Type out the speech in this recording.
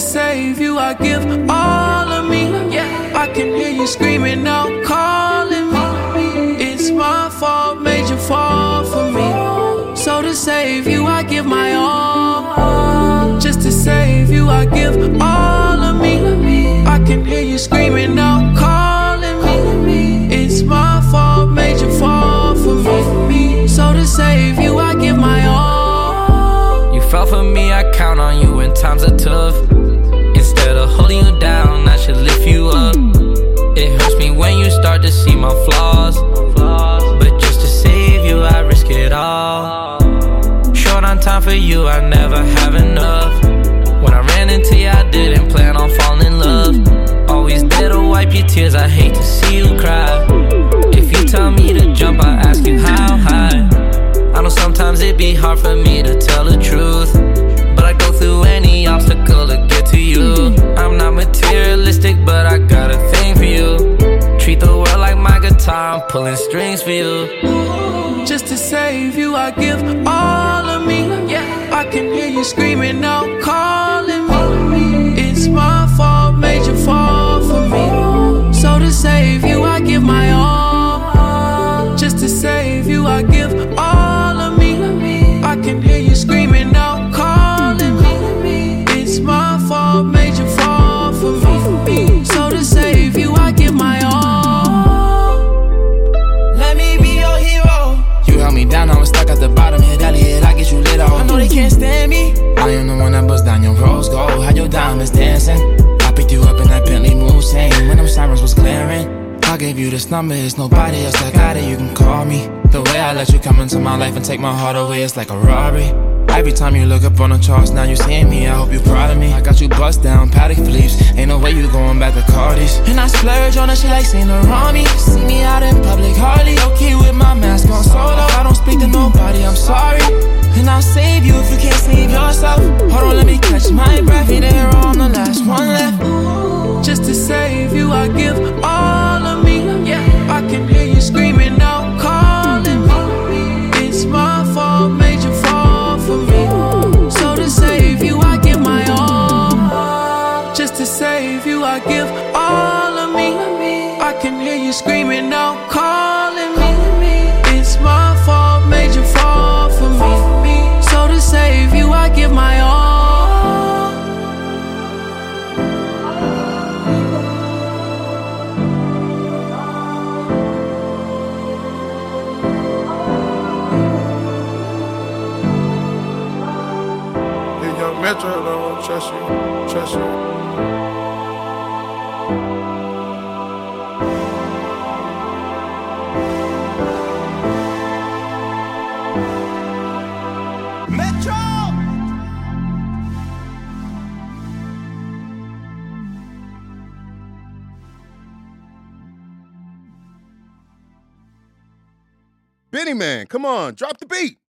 save you, I give all of me. Yeah. I can hear you screaming out, calling times are tough. Instead of holding you down, I should lift you up. It hurts me when you start to see my flaws. But just to save you, I risk it all. Short on time for you, I never have enough. When I ran into you, I didn't plan on falling in love. Always there to wipe your tears, I hate to see you cry. If you tell me to jump, I ask you how high. I know sometimes it'd be hard for me to tell the truth. I'm pulling strings for you. Just to save you, I give all of me. Yeah, I can hear you screaming out, calling me. It's my fault, made you fall for me. So to save you, I give my all. Just to save you, I give all of me. I can hear you screaming Diamonds dancing. I picked you up in that Bentley Mulsanne when them sirens was glaring. I gave you this number, it's nobody else that got it. You can call me. The way I let you come into my life and take my heart away, it's like a robbery. Every time you look up on the charts, now you seeing me. I hope you proud of me. I got you bust down, Patek Philippe. Ain't no way you going back to Cardi's. And I splurge on her, she like Saint Laurent me. See me out in public, hardly okay with my mask on solo. I don't speak to nobody, I'm sorry. And I'll save you if you can't save yourself. Hold on, let me catch my breath. Hey there, I'm the last one left. Just to save you, I give Just to save you, I give all of me. I can hear you screaming out, calling me. It's my fault, made you fall for me. So to save you, I give my all. If young Metro don't trust you, trust you. Man, come on, drop the beat.